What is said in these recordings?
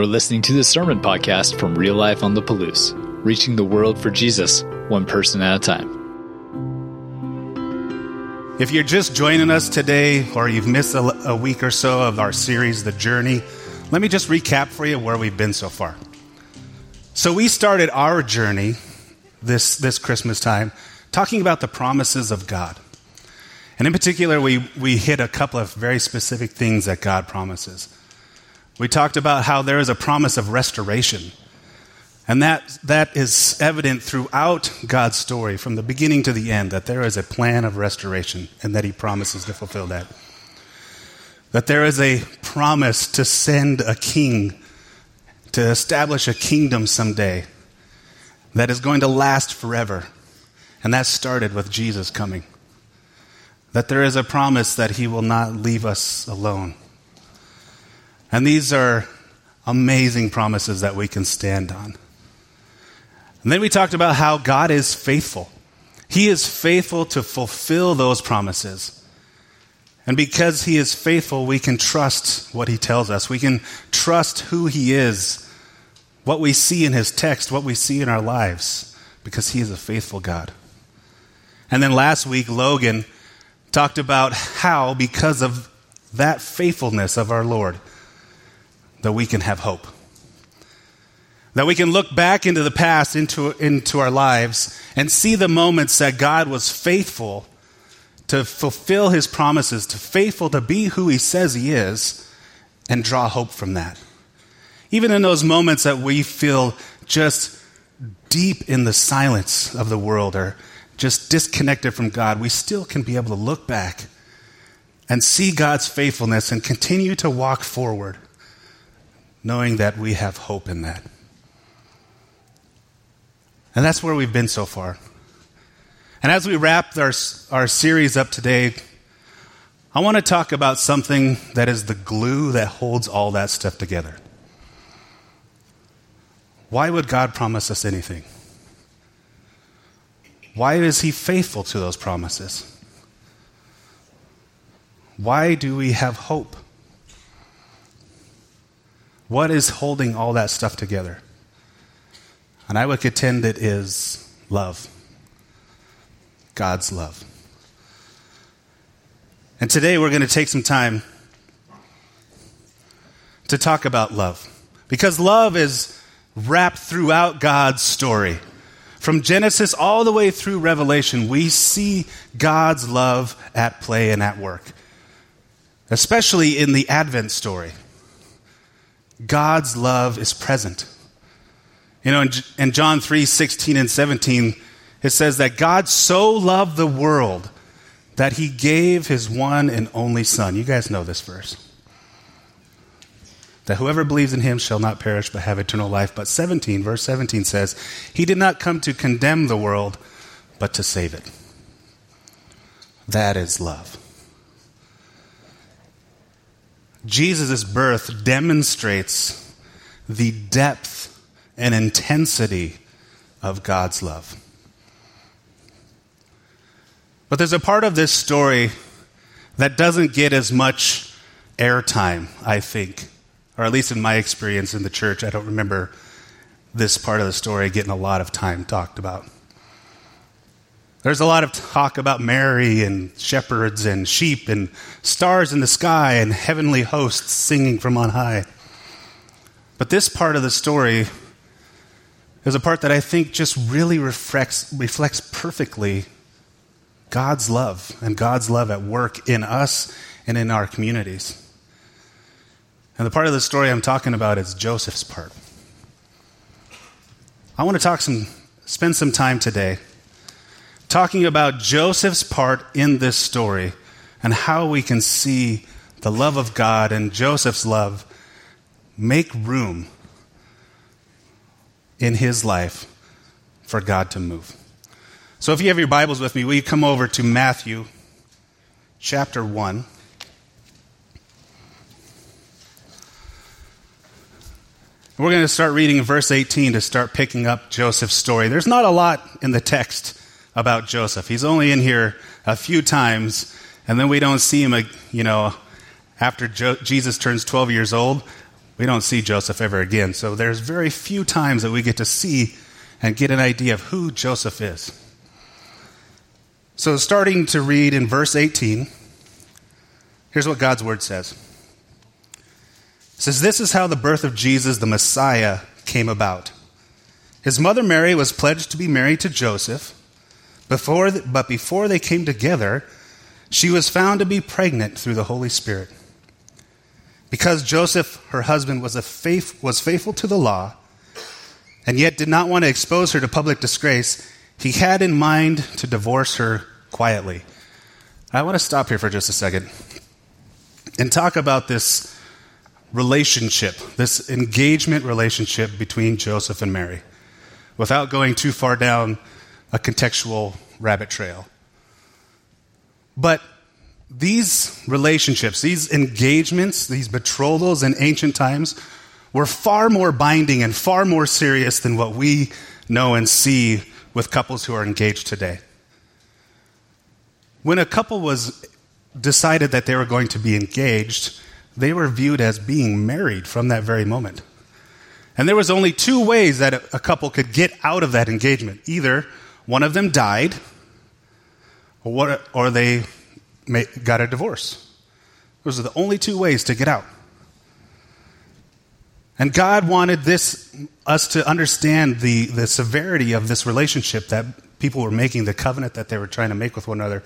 You're listening to the Sermon Podcast from Real Life on the Palouse, reaching the world for Jesus, one person at a time. If you're just joining us today or you've missed a, a, week or so of our series, The Journey, let me just recap for you where we've been so far. So, we started our journey this, this Christmas time talking about the promises of God. And in particular, we, we hit a couple of very specific things that God promises. We talked about how there is a promise of restoration. And that, that is evident throughout God's story, from the beginning to the end, that there is a plan of restoration and that He promises to fulfill that. That there is a promise to send a king to establish a kingdom someday that is going to last forever. And that started with Jesus coming. That there is a promise that He will not leave us alone and these are amazing promises that we can stand on. And then we talked about how God is faithful. He is faithful to fulfill those promises. And because He is faithful, we can trust what He tells us. We can trust who He is, what we see in His text, what we see in our lives, because He is a faithful God. And then last week, Logan talked about how, because of that faithfulness of our Lord, that we can have hope. That we can look back into the past, into, into our lives, and see the moments that God was faithful to fulfill his promises, to faithful to be who he says he is, and draw hope from that. Even in those moments that we feel just deep in the silence of the world or just disconnected from God, we still can be able to look back and see God's faithfulness and continue to walk forward knowing that we have hope in that. And that's where we've been so far. And as we wrap our, our series up today, I want to talk about something that is the glue that holds all that stuff together. Why would God promise us anything? Why is He faithful to those promises? Why do we have hope? What is holding all that stuff together? And I would contend it is love. God's love. And today we're going to take some time to talk about love. Because love is wrapped throughout God's story. From Genesis all the way through Revelation, we see God's love at play and at work, especially in the Advent story. God's love is present. You know, in, in John 3 16 and 17, it says that God so loved the world that he gave his one and only Son. You guys know this verse. That whoever believes in him shall not perish but have eternal life. But 17, verse 17 says, He did not come to condemn the world, but to save it. That is love. Jesus' birth demonstrates the depth and intensity of God's love. But there's a part of this story that doesn't get as much airtime, I think, or at least in my experience in the church. I don't remember this part of the story getting a lot of time talked about. There's a lot of talk about Mary and shepherds and sheep and stars in the sky and heavenly hosts singing from on high. But this part of the story is a part that I think just really reflects, reflects perfectly God's love and God's love at work in us and in our communities. And the part of the story I'm talking about is Joseph's part. I want to talk some, spend some time today talking about Joseph's part in this story and how we can see the love of God and Joseph's love make room in his life for God to move. So if you have your Bibles with me, will you come over to Matthew chapter 1? We're going to start reading verse 18 to start picking up Joseph's story. There's not a lot in the text about Joseph. He's only in here a few times, and then we don't see him, uh, you know, after jo- Jesus turns 12 years old. we don't see Joseph ever again. So there's very few times that we get to see and get an idea of who Joseph is. So, starting to read in verse 18, here's what God's word says. It says, This is how the birth of Jesus, the Messiah, came about. His mother Mary was pledged to be married to Joseph, before, but before they came together, she was found to be pregnant through the Holy Spirit. Because Joseph, her husband, was, a faith, was faithful to the law and yet did not want to expose her to public disgrace, he had in mind to divorce her quietly. I want to stop here for just a second and talk about this relationship, this engagement relationship between Joseph and Mary, without going too far down a contextual rabbit trail. But these relationships, these engagements, these betrothals in ancient times were far more binding and far more serious than what we know and see with couples who are engaged today. When a couple was decided that they were going to be engaged, they were viewed as being married from that very moment. And there was only two ways that a couple could get out of that engagement. Either one of them died, or, or they got a divorce. Those are the only two ways to get out. And God wanted this us to understand the, the severity of this relationship that people were making, the covenant that they were trying to make with one another.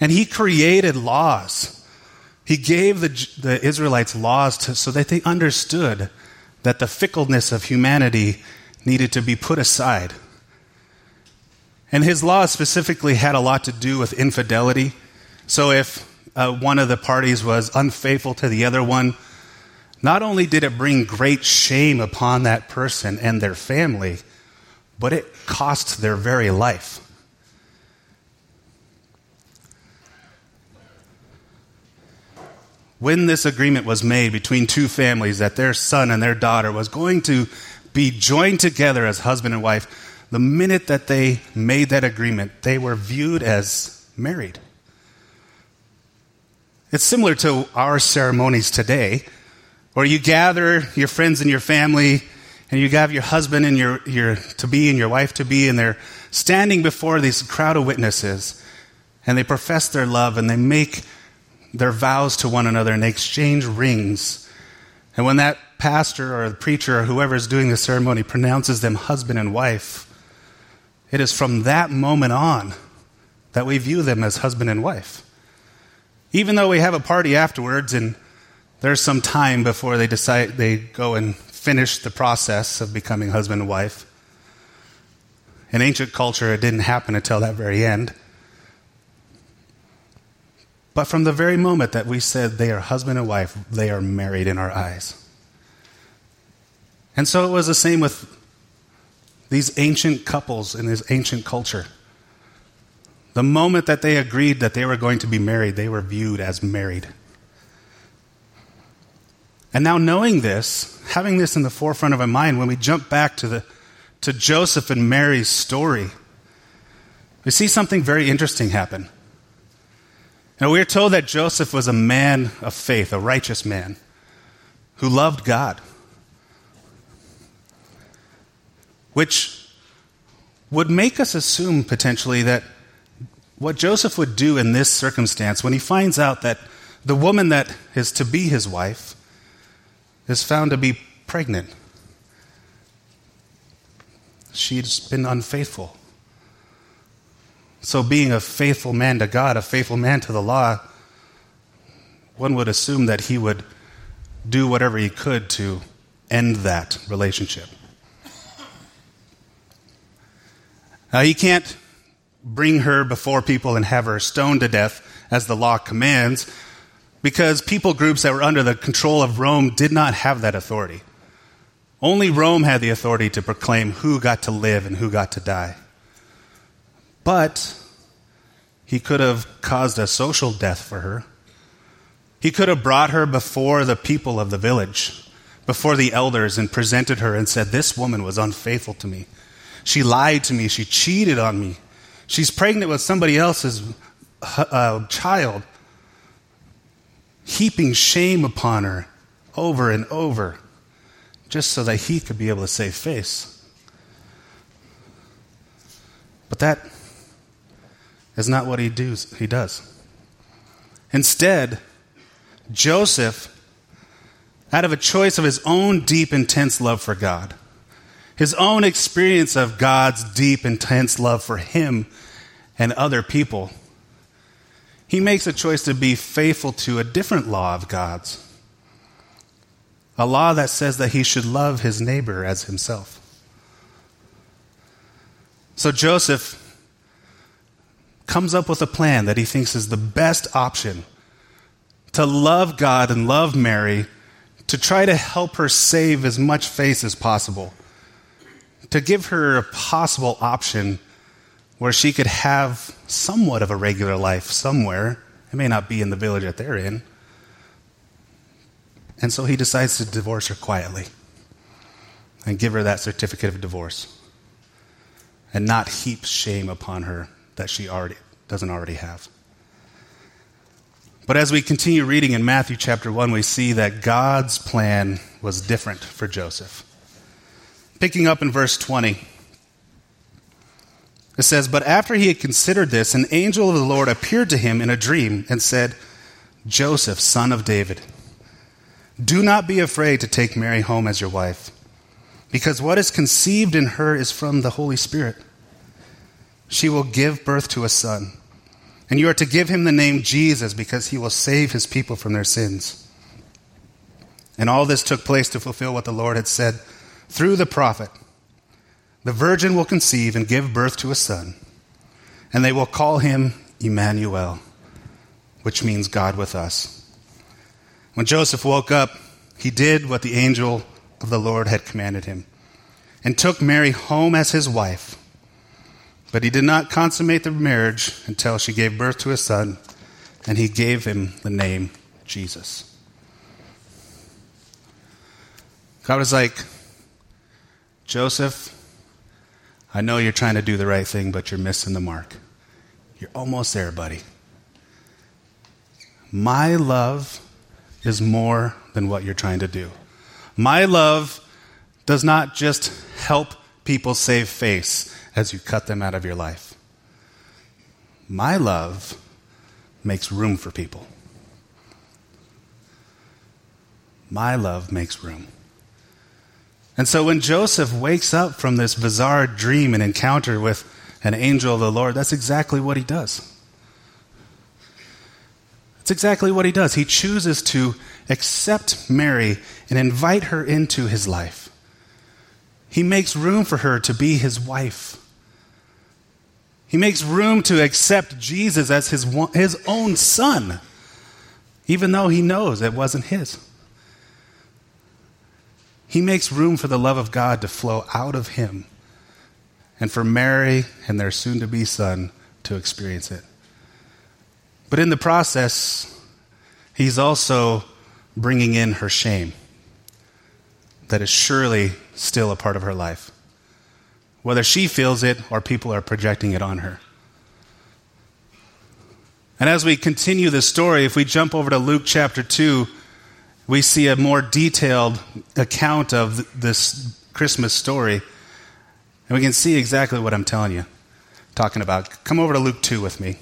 And He created laws. He gave the, the Israelites laws to, so that they understood that the fickleness of humanity needed to be put aside. And his laws specifically had a lot to do with infidelity so if uh, one of the parties was unfaithful to the other one, not only did it bring great shame upon that person and their family, but it cost their very life. When this agreement was made between two families that their son and their daughter was going to be joined together as husband and wife, the minute that they made that agreement, they were viewed as married. It's similar to our ceremonies today, where you gather your friends and your family, and you have your husband and your, your to be and your wife to be, and they're standing before this crowd of witnesses, and they profess their love, and they make their vows to one another, and they exchange rings. And when that pastor or the preacher or whoever is doing the ceremony pronounces them husband and wife, it is from that moment on that we view them as husband and wife. Even though we have a party afterwards and there's some time before they decide they go and finish the process of becoming husband and wife. In ancient culture, it didn't happen until that very end. But from the very moment that we said they are husband and wife, they are married in our eyes. And so it was the same with these ancient couples in this ancient culture. The moment that they agreed that they were going to be married, they were viewed as married. And now, knowing this, having this in the forefront of our mind, when we jump back to, the, to Joseph and Mary's story, we see something very interesting happen. Now, we are told that Joseph was a man of faith, a righteous man, who loved God, which would make us assume potentially that what Joseph would do in this circumstance when he finds out that the woman that is to be his wife is found to be pregnant. She's been unfaithful. So, being a faithful man to God, a faithful man to the law, one would assume that he would do whatever he could to end that relationship. Now, he can't bring her before people and have her stoned to death as the law commands, because people groups that were under the control of Rome did not have that authority. Only Rome had the authority to proclaim who got to live and who got to die. But he could have caused a social death for her. He could have brought her before the people of the village, before the elders, and presented her and said, This woman was unfaithful to me. She lied to me. She cheated on me. She's pregnant with somebody else's uh, child, heaping shame upon her over and over. just so that he could be able to save face. But that is not what he, does. he does. Instead, Joseph, out of a choice of his own deep, intense love for God, his own experience of God's deep, intense love for him and other people, he makes a choice to be faithful to a different law of God's a law that says that he should love his neighbor as himself. So Joseph comes up with a plan that he thinks is the best option to love God and love Mary, to try to help her save as much face as possible, to give her a possible option where she could have somewhat of a regular life somewhere. It may not be in the village that they're in, and so he decides to divorce her quietly and give her that certificate of divorce and not heap shame upon her that she already doesn't already have. But as we continue reading in Matthew chapter 1, we see that God's plan was different for Joseph. Picking up in verse 20, it says, But after he had considered this, an angel of the Lord appeared to him in a dream and said, Joseph, son of David, do not be afraid to take Mary home as your wife, because what is conceived in her is from the Holy Spirit. She will give birth to a son, and you are to give him the name Jesus, because he will save his people from their sins. And all this took place to fulfill what the Lord had said through the prophet The virgin will conceive and give birth to a son, and they will call him Emmanuel, which means God with us. When Joseph woke up, he did what the angel of the Lord had commanded him and took Mary home as his wife. But he did not consummate the marriage until she gave birth to a son, and he gave him the name Jesus. God was like, Joseph, I know you're trying to do the right thing, but you're missing the mark. You're almost there, buddy. My love is more than what you're trying to do. My love does not just help people save face as you cut them out of your life. My love makes room for people. My love makes room. And so when Joseph wakes up from this bizarre dream and encounter with an angel of the Lord, that's exactly what he does. It's exactly what he does. He chooses to accept Mary and invite her into his life. He makes room for her to be his wife. He makes room to accept Jesus as his, his own son, even though he knows it wasn't his. He makes room for the love of God to flow out of him and for Mary and their soon to be son to experience it. But in the process, he's also bringing in her shame that is surely still a part of her life, whether she feels it or people are projecting it on her. And as we continue the story, if we jump over to Luke chapter 2, we see a more detailed account of this Christmas story. And we can see exactly what I'm telling you, talking about. Come over to Luke 2 with me.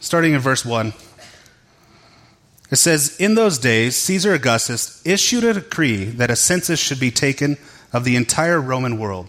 starting in verse 1. It says, In those days, Caesar Augustus issued a decree that a census should be taken of the entire Roman world.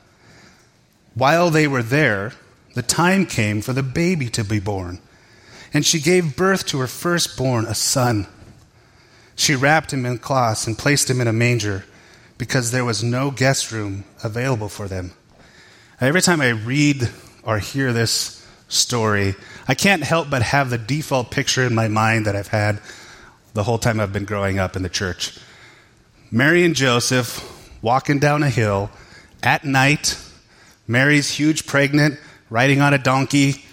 While they were there, the time came for the baby to be born, and she gave birth to her firstborn, a son. She wrapped him in cloths and placed him in a manger because there was no guest room available for them. Every time I read or hear this story, I can't help but have the default picture in my mind that I've had the whole time I've been growing up in the church. Mary and Joseph walking down a hill at night. Mary's huge, pregnant, riding on a donkey.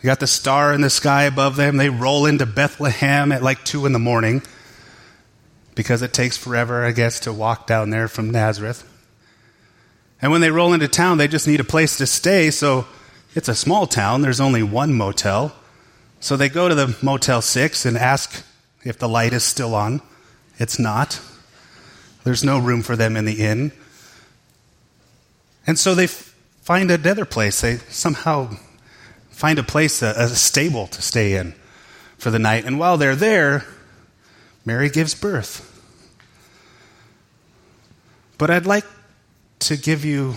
You got the star in the sky above them. They roll into Bethlehem at like 2 in the morning because it takes forever, I guess, to walk down there from Nazareth. And when they roll into town, they just need a place to stay. So it's a small town. There's only one motel. So they go to the Motel 6 and ask if the light is still on. It's not. There's no room for them in the inn. And so they find another place. They somehow find a place, a, a stable to stay in for the night. And while they're there, Mary gives birth. But I'd like to give you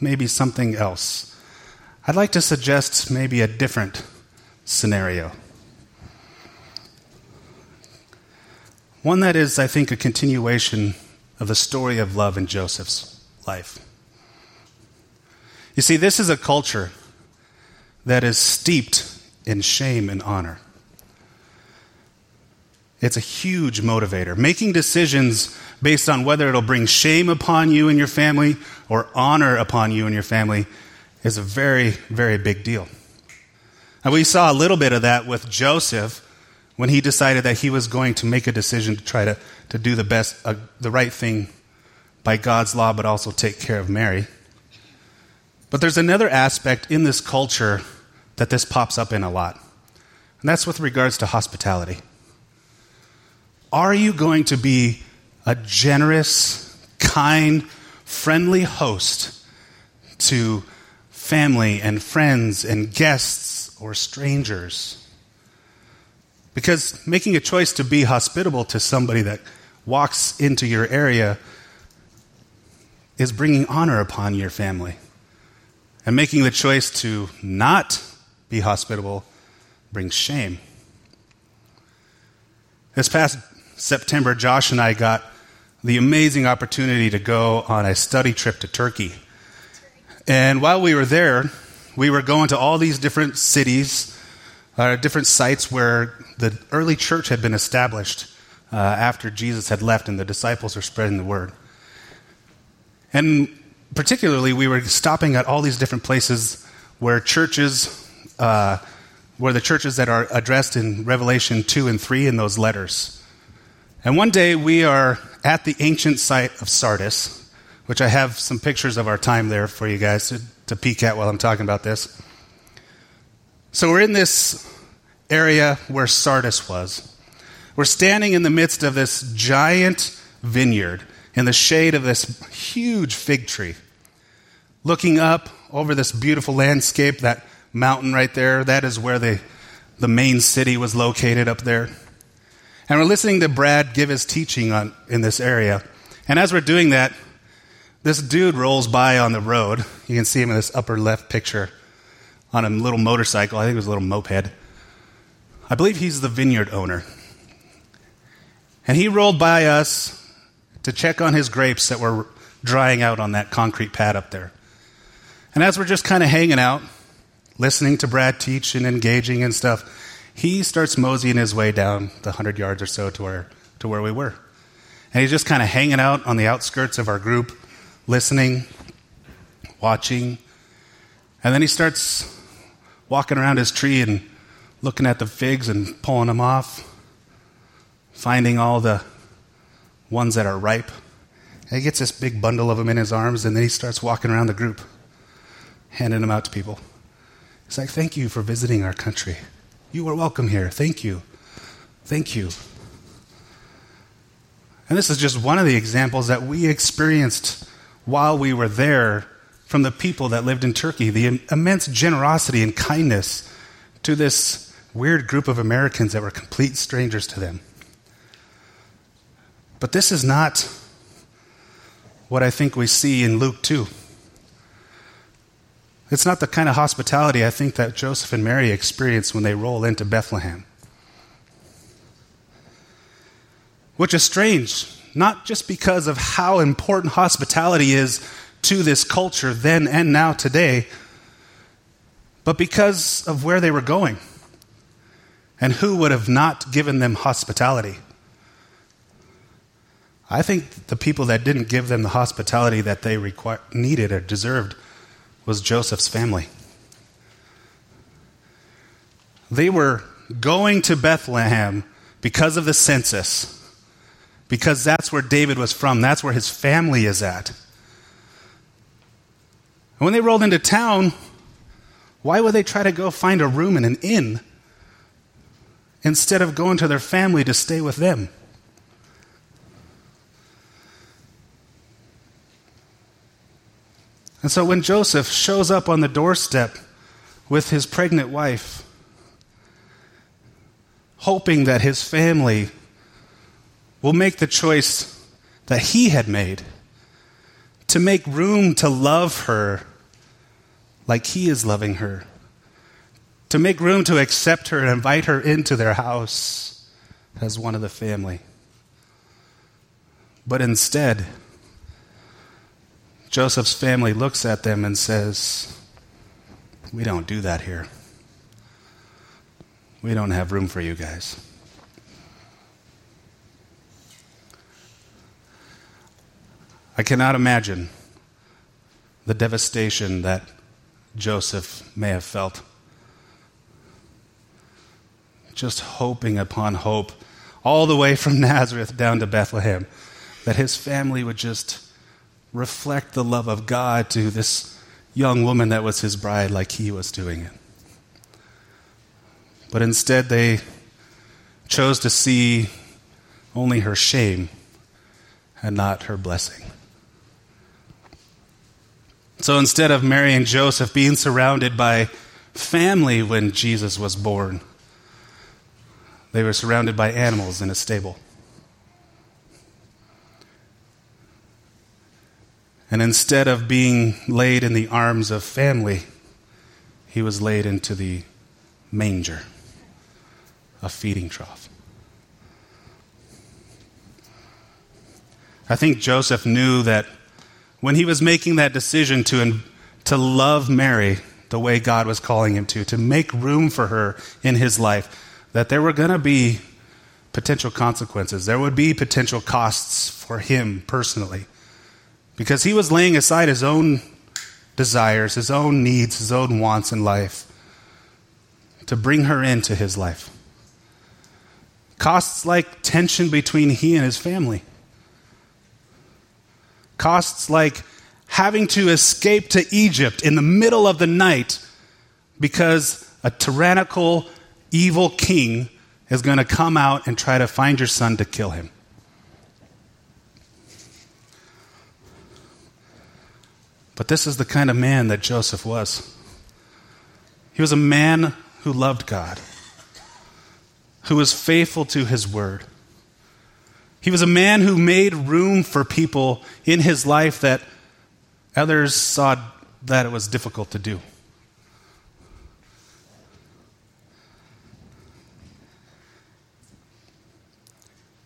maybe something else. I'd like to suggest maybe a different scenario. One that is, I think, a continuation of the story of love in Joseph's life. You see, this is a culture that is steeped in shame and honor. It's a huge motivator. Making decisions based on whether it'll bring shame upon you and your family or honor upon you and your family is a very, very big deal. And we saw a little bit of that with Joseph when he decided that he was going to make a decision to try to, to do the best, uh, the right thing by God's law, but also take care of Mary. But there's another aspect in this culture that this pops up in a lot, and that's with regards to hospitality. Are you going to be a generous, kind, friendly host to family and friends and guests or strangers? Because making a choice to be hospitable to somebody that walks into your area is bringing honor upon your family. And making the choice to not be hospitable brings shame. This past September, Josh and I got the amazing opportunity to go on a study trip to Turkey. And while we were there, we were going to all these different cities, uh, different sites where the early church had been established uh, after Jesus had left and the disciples were spreading the word. And particularly, we were stopping at all these different places where churches, uh, where the churches that are addressed in Revelation 2 and 3 in those letters. And one day we are at the ancient site of Sardis, which I have some pictures of our time there for you guys to, to peek at while I'm talking about this. So we're in this area where Sardis was. We're standing in the midst of this giant vineyard in the shade of this huge fig tree, looking up over this beautiful landscape, that mountain right there. That is where the, the main city was located up there. And we're listening to Brad give his teaching on, in this area. And as we're doing that, this dude rolls by on the road. You can see him in this upper left picture on a little motorcycle. I think it was a little moped. I believe he's the vineyard owner. And he rolled by us to check on his grapes that were drying out on that concrete pad up there. And as we're just kind of hanging out, listening to Brad teach and engaging and stuff, he starts moseying his way down the 100 yards or so to where, to where we were. And he's just kind of hanging out on the outskirts of our group, listening, watching. And then he starts walking around his tree and looking at the figs and pulling them off, finding all the ones that are ripe. And he gets this big bundle of them in his arms, and then he starts walking around the group, handing them out to people. He's like, Thank you for visiting our country. You are welcome here. Thank you. Thank you. And this is just one of the examples that we experienced while we were there from the people that lived in Turkey the immense generosity and kindness to this weird group of Americans that were complete strangers to them. But this is not what I think we see in Luke 2. It's not the kind of hospitality I think that Joseph and Mary experience when they roll into Bethlehem. Which is strange, not just because of how important hospitality is to this culture then and now today, but because of where they were going and who would have not given them hospitality. I think the people that didn't give them the hospitality that they needed or deserved was Joseph's family. They were going to Bethlehem because of the census, because that's where David was from, that's where his family is at. And when they rolled into town, why would they try to go find a room in an inn instead of going to their family to stay with them? And so when Joseph shows up on the doorstep with his pregnant wife, hoping that his family will make the choice that he had made to make room to love her like he is loving her, to make room to accept her and invite her into their house as one of the family. But instead, Joseph's family looks at them and says, We don't do that here. We don't have room for you guys. I cannot imagine the devastation that Joseph may have felt. Just hoping upon hope, all the way from Nazareth down to Bethlehem, that his family would just reflect the love of God to this young woman that was his bride, like he was doing it. But instead, they chose to see only her shame and not her blessing. So instead of Mary and Joseph being surrounded by family when Jesus was born, they were surrounded by animals in a stable. And instead of being laid in the arms of family, he was laid into the manger, a feeding trough. I think Joseph knew that when he was making that decision to, to love Mary the way God was calling him to, to make room for her in his life, that there were going to be potential consequences. There would be potential costs for him personally because he was laying aside his own desires, his own needs, his own wants in life to bring her into his life. Costs like tension between he and his family. Costs like having to escape to Egypt in the middle of the night because a tyrannical, evil king is going to come out and try to find your son to kill him. But this is the kind of man that Joseph was. He was a man who loved God, who was faithful to his word. He was a man who made room for people in his life that others saw that it was difficult to do.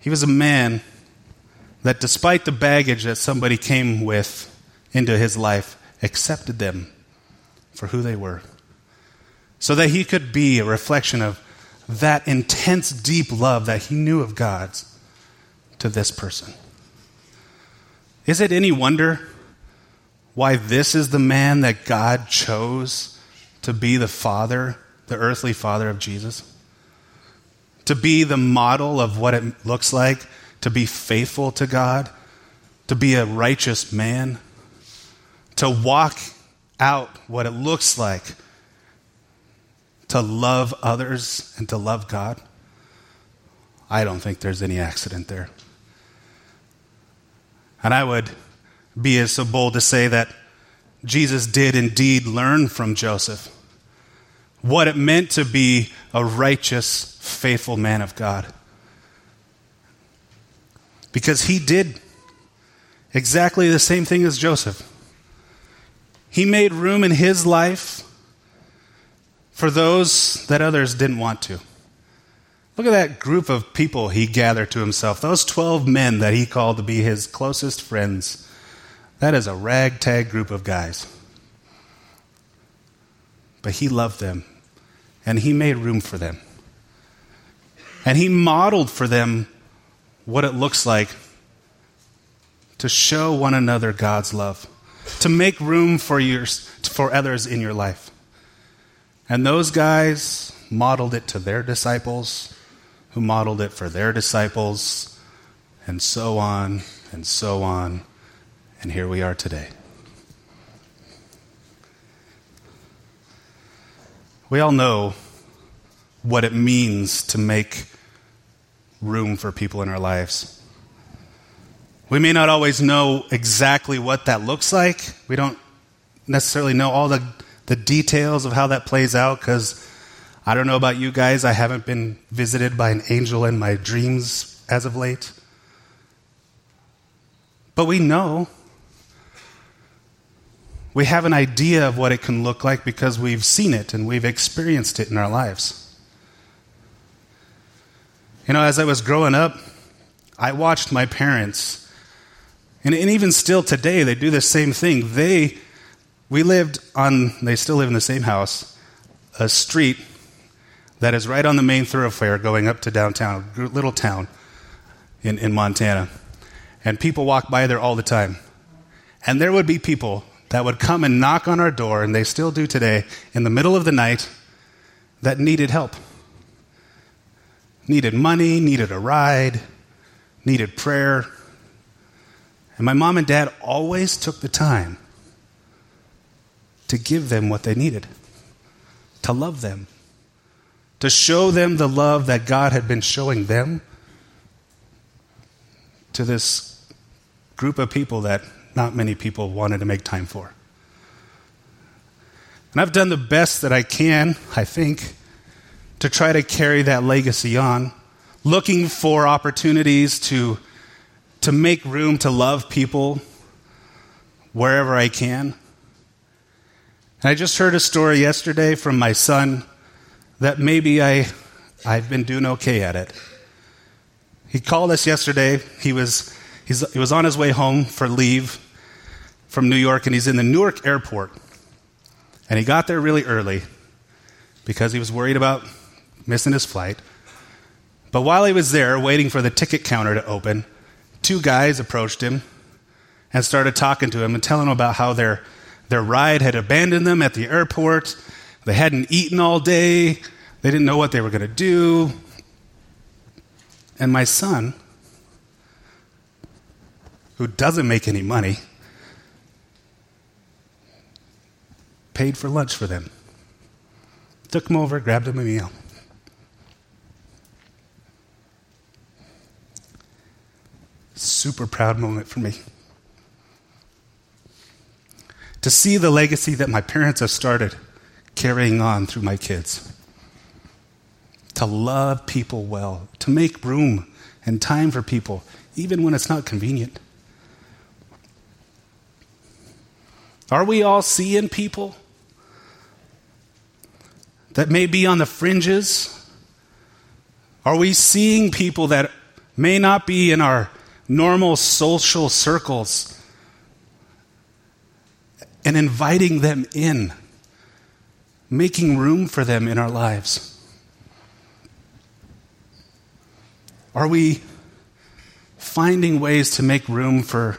He was a man that, despite the baggage that somebody came with, into his life accepted them for who they were. So that he could be a reflection of that intense, deep love that he knew of God's to this person. Is it any wonder why this is the man that God chose to be the father, the earthly father of Jesus? To be the model of what it looks like to be faithful to God, to be a righteous man? To walk out what it looks like to love others and to love God, I don't think there's any accident there. And I would be as so bold to say that Jesus did indeed learn from Joseph what it meant to be a righteous, faithful man of God. Because he did exactly the same thing as Joseph. He made room in his life for those that others didn't want to. Look at that group of people he gathered to himself. Those 12 men that he called to be his closest friends. That is a ragtag group of guys. But he loved them, and he made room for them. And he modeled for them what it looks like to show one another God's love, to make room for, your, for others in your life. And those guys modeled it to their disciples, who modeled it for their disciples, and so on and so on. And here we are today. We all know what it means to make room for people in our lives. We may not always know exactly what that looks like. We don't necessarily know all the, the details of how that plays out because I don't know about you guys. I haven't been visited by an angel in my dreams as of late. But we know we have an idea of what it can look like because we've seen it and we've experienced it in our lives. You know, as I was growing up, I watched my parents, and, and even still today, they do the same thing. They, we lived on, they still live in the same house, a street that is right on the main thoroughfare going up to downtown, a little town in, in Montana. And people walk by there all the time. And there would be people that would come and knock on our door, and they still do today, in the middle of the night, that needed help. Needed money, needed a ride, needed prayer. And my mom and dad always took the time to give them what they needed, to love them, to show them the love that God had been showing them to this group of people that not many people wanted to make time for. And I've done the best that I can, I think, to try to carry that legacy on, looking for opportunities to, to make room to love people wherever I can. And I just heard a story yesterday from my son that maybe I, I've been doing okay at it. He called us yesterday. He was, he's he was on his way home for leave from New York, and he's in the Newark airport. And he got there really early because he was worried about missing his flight. But while he was there, waiting for the ticket counter to open, two guys approached him and started talking to him and telling him about how their, their ride had abandoned them at the airport. They hadn't eaten all day. They didn't know what they were going to do. And my son, who doesn't make any money, paid for lunch for them. Took them over, grabbed them a meal. Super proud moment for me. To see the legacy that my parents have started carrying on through my kids. To love people well, to make room and time for people, even when it's not convenient. Are we all seeing people that may be on the fringes? Are we seeing people that may not be in our normal social circles and inviting them in, making room for them in our lives? Are we finding ways to make room for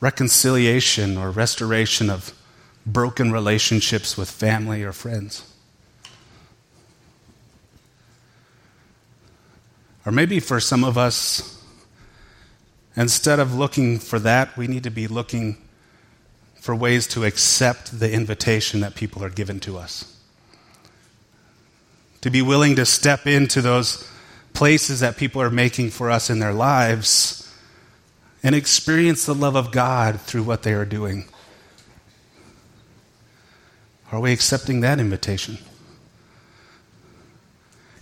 reconciliation or restoration of broken relationships with family or friends? Or maybe for some of us, instead of looking for that, we need to be looking for ways to accept the invitation that people are given to us. To be willing to step into those places that people are making for us in their lives and experience the love of God through what they are doing. Are we accepting that invitation?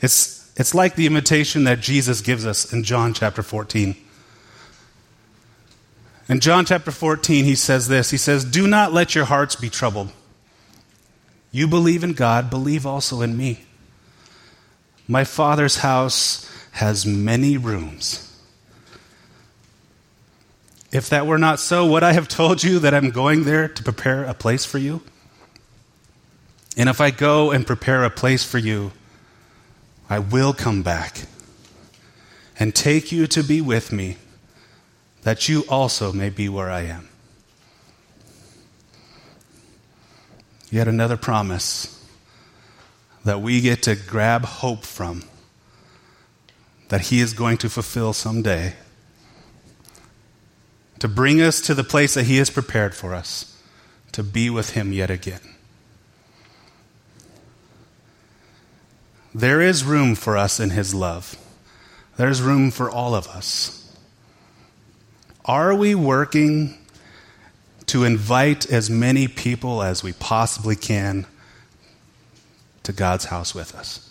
It's it's like the invitation that Jesus gives us in John chapter 14. In John chapter 14, he says this He says, Do not let your hearts be troubled. You believe in God, believe also in me. My Father's house has many rooms. If that were not so, would I have told you that I'm going there to prepare a place for you? And if I go and prepare a place for you, I will come back and take you to be with me, that you also may be where I am. Yet another promise that we get to grab hope from, that He is going to fulfill someday, to bring us to the place that He has prepared for us, to be with Him yet again. There is room for us in His love. There's room for all of us. Are we working to invite as many people as we possibly can to God's house with us?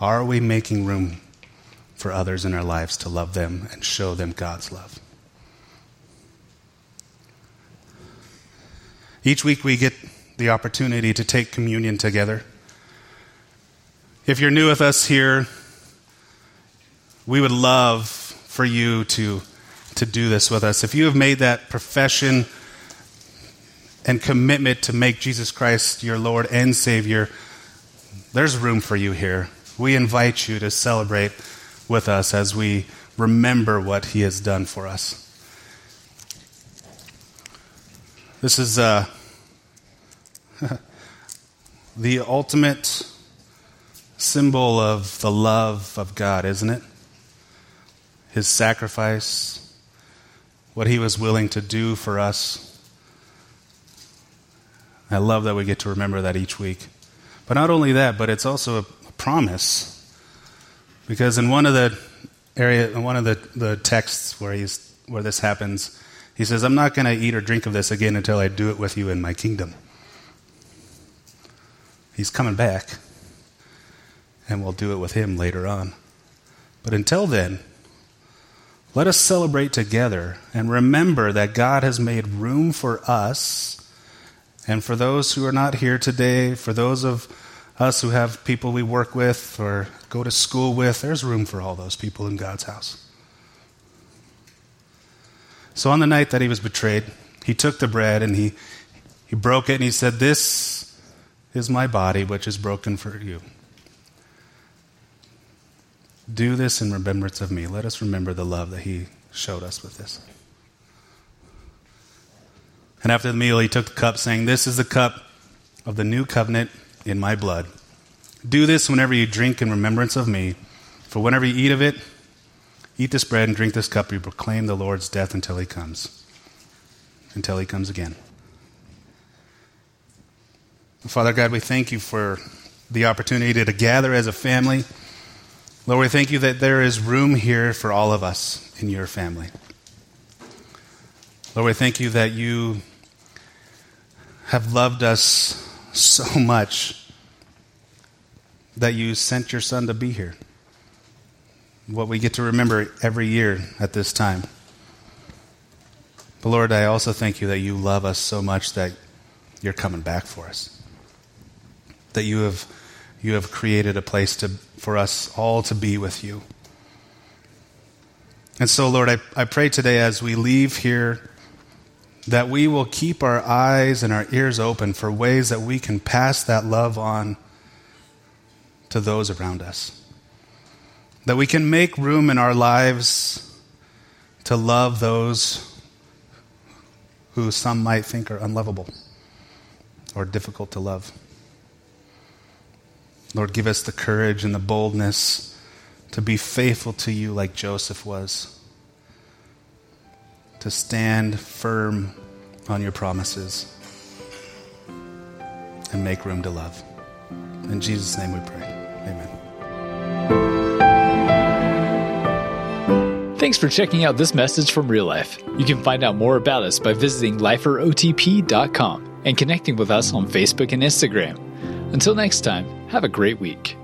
Are we making room for others in our lives to love them and show them God's love? Each week we get the opportunity to take communion together. If you're new with us here, we would love for you to, to do this with us. If you have made that profession and commitment to make Jesus Christ your Lord and Savior, there's room for you here. We invite you to celebrate with us as we remember what He has done for us. This is uh, the ultimate symbol of the love of God, isn't it? His sacrifice, what he was willing to do for us. I love that we get to remember that each week. But not only that, but it's also a promise. Because in one of the area in one of the, the texts where he's where this happens, he says, I'm not going to eat or drink of this again until I do it with you in my kingdom. He's coming back, and we'll do it with him later on. But until then, let us celebrate together and remember that God has made room for us and for those who are not here today, for those of us who have people we work with or go to school with, there's room for all those people in God's house. So on the night that he was betrayed, he took the bread and he, he broke it and he said, This is my body, which is broken for you. Do this in remembrance of me. Let us remember the love that he showed us with this. And after the meal, he took the cup, saying, This is the cup of the new covenant in my blood. Do this whenever you drink in remembrance of me. For whenever you eat of it, eat this bread and drink this cup, you proclaim the Lord's death until he comes, until he comes again. Father God, we thank you for the opportunity to gather as a family. Lord, we thank you that there is room here for all of us in your family. Lord, we thank you that you have loved us so much that you sent your son to be here. What we get to remember every year at this time. But Lord, I also thank you that you love us so much that you're coming back for us. That you have you have created a place to, for us all to be with you. And so, Lord, I, I pray today as we leave here that we will keep our eyes and our ears open for ways that we can pass that love on to those around us. That we can make room in our lives to love those who some might think are unlovable or difficult to love. Lord, give us the courage and the boldness to be faithful to you like Joseph was, to stand firm on your promises and make room to love. In Jesus' name we pray. Amen. Thanks for checking out this message from Real Life. You can find out more about us by visiting liferotp.com and connecting with us on Facebook and Instagram. Until next time, have a great week.